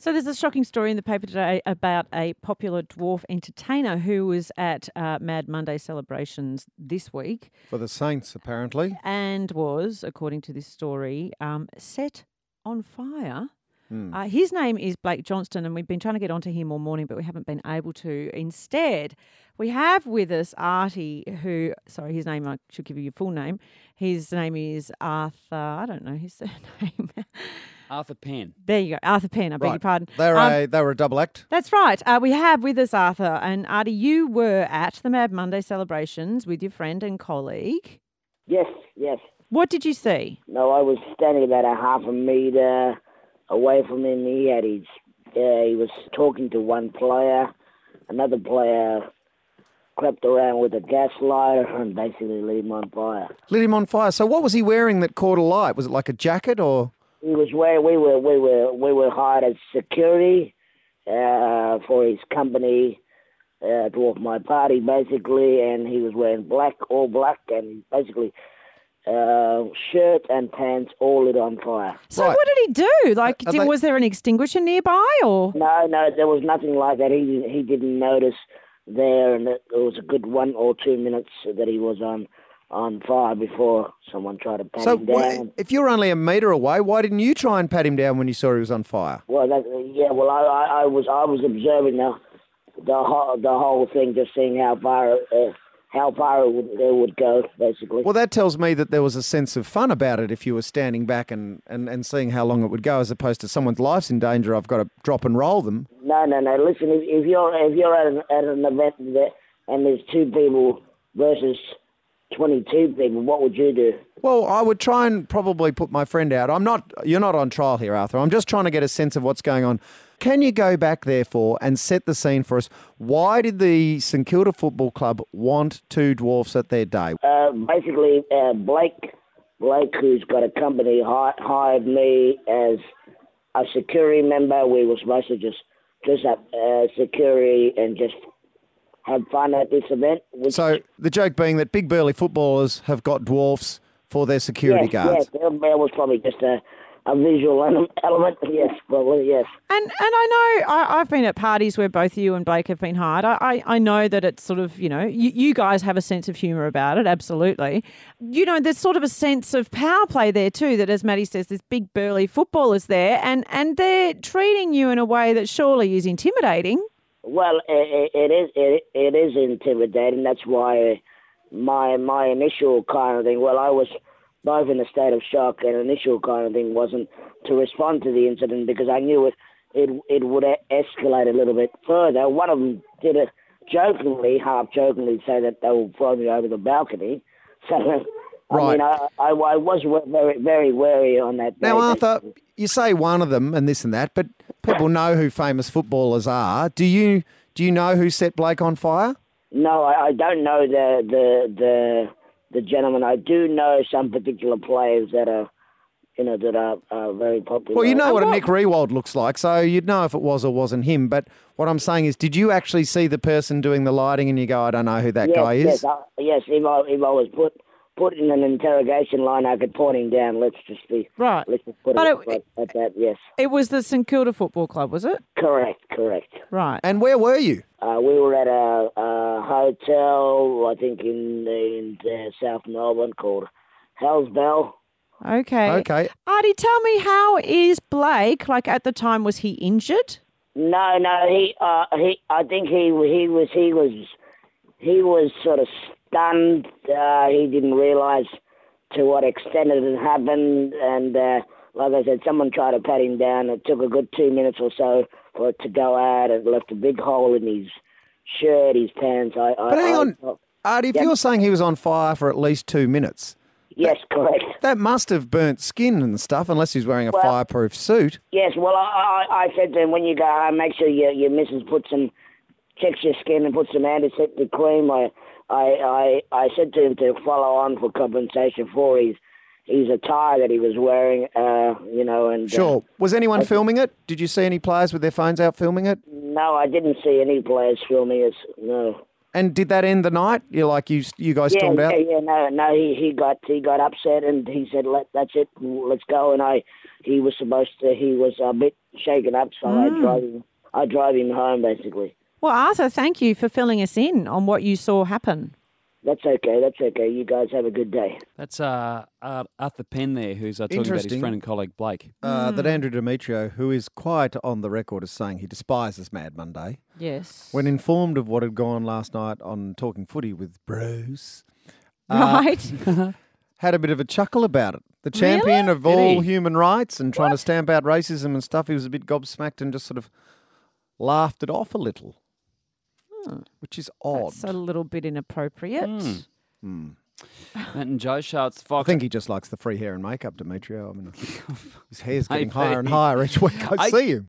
So there's a shocking story in the paper today about a popular dwarf entertainer who was at uh, Mad Monday celebrations this week For the Saints, apparently. and was, according to this story, um, set on fire. Hmm. Uh, his name is Blake Johnston, and we've been trying to get onto him all morning, but we haven't been able to. Instead, we have with us Artie, who, sorry, his name, I should give you your full name. His name is Arthur, I don't know his surname. Arthur Penn. there you go, Arthur Penn, I beg your Right. pardon. They're, Um, a, they were a double act. That's right. Uh, we have with us Arthur. And Artie, you were at the Mad Monday celebrations with your friend and colleague. Yes, yes. What did you see? No, I was standing about a half a metre away from him. He had his, uh, he was talking to one player. Another player crept around with a gas lighter and basically lit him on fire. Lit him on fire. So what was he wearing that caught a light? Was it like a jacket or? He was where we were, we were, we were hired as security uh, for his company. Uh, to my party basically, and he was wearing black, all black, and basically uh, shirt and pants all lit on fire. So Right. what did he do? Like, did, they- was there an extinguisher nearby, or No, no, there was nothing like that. He he didn't notice there, and it, it was a good one or two minutes that he was on on fire before someone tried to pat So him down. if you were only a metre away, why didn't you try and pat him down when you saw he was on fire? Well, that, yeah, well, I, I, I was I was observing the the whole the whole thing, just seeing how far uh, how far it would, it would go, basically. Well, that tells me that there was a sense of fun about it if you were standing back and, and, and seeing how long it would go, as opposed to someone's life's in danger, I've got to drop and roll them. No, no, no. Listen, if, if you're if you're at an, at an event and there's two people versus twenty two people, what would you do? Well, I would try and probably put my friend out. I'm not. You're not on trial here, Arthur. I'm just trying to get a sense of what's going on. Can you go back, therefore, and set the scene for us? Why did the St Kilda Football Club want two dwarfs at their day? Uh, basically, uh, Blake, Blake, who's got a company, hired me as a security member. We were supposed to just dress up uh, security and just have fun at this event. Which, So the joke being that big burly footballers have got dwarfs for their security yes, guards. yes, there there was probably just a, a visual element. Yes, probably yes. and and I know I, I've been at parties where both you and Blake have been hired. I, I, I know that it's sort of you know you, you guys have a sense of humour about it. Absolutely, you know there's sort of a sense of power play there too. That as Maddie says, there's big burly footballers there, and and they're treating you in a way that surely is intimidating. Well, it, it is it, it is intimidating. That's why my my initial kind of thing. Well, I was both in a state of shock, and initial kind of thing wasn't to respond to the incident because I knew it it it would escalate a little bit further. One of them did it jokingly, half jokingly, say that they will throw me over the balcony. So. I mean, I, I, I was very, very wary on that. Now, day, Arthur, you say one of them and this and that, but people know who famous footballers are. Do you do you know who set Blake on fire? No, I, I don't know the the the the gentleman. I do know some particular players that are, you know, that are, are very popular. Well, you know what a Nick Riewoldt looks like, so you'd know if it was or wasn't him. But what I'm saying is, did you actually see the person doing the lighting and you go, I don't know who that yes, guy is? Yes, I, yes. If I if I was put put in an interrogation line, I could point him down. Let's just be Right. Let's just put But it, it- at, at that. Yes, It was the St Kilda Football Club, was it? correct, correct. Right. And where were you? Uh, we were at a, a hotel, I think in in uh, South Melbourne called Hell's Bell. Okay. Okay. Artie, tell me how is Blake? Like at the time, was he injured? No, no, he, uh, he, I think he, he was, he was, he was sort of stunned. Uh, he didn't realise to what extent it had happened, and uh, like I said, someone tried to pat him down. It took a good two minutes or so for it to go out. It left a big hole in his shirt, his pants. I, I, But hang I- on, Artie, if Yep. you're saying he was on fire for at least two minutes, yes, correct. that must have burnt skin and stuff, unless he's wearing a Well- fireproof suit. Yes, well, I, I, I said to him, when you go home, make sure your, your missus puts some, checks your skin and puts some antiseptic cream. I, I, I, I said to him to follow on for compensation for his, his attire that he was wearing, uh, you know, and... uh, Sure. Was anyone filming it? Did you see any players with their phones out filming it? no, I didn't see any players filming it, no. And did that end the night? You're like you, you guys Yeah, stormed yeah, out. yeah, no, no, he, he got he got upset and he said, Let, that's it, let's go. And I, he was supposed to. He was a bit shaken up, so I Mm. drove him. I drove him home basically. Well, Arthur, thank you for filling us in on what you saw happen. That's okay. That's okay. You guys have a good day. That's uh, uh, Arthur Penn there, who's uh, talking about his Interesting. friend and colleague Blake. Uh, Hmm. That Andrew Demetriou, who is quite on the record as saying he despises Mad Monday, Yes. when informed of what had gone last night on Talking Footy with Bruce, uh, right. had a bit of a chuckle about it. The champion of all human rights and trying to stamp out racism and stuff, he was a bit gobsmacked and just sort of laughed it off a little, which is odd. That's a little bit inappropriate. Hmm. Matt and Joe shouts, It's I think he just likes the free hair and makeup, Demetriou. I mean, his hair's getting higher and higher each week I, I- see him.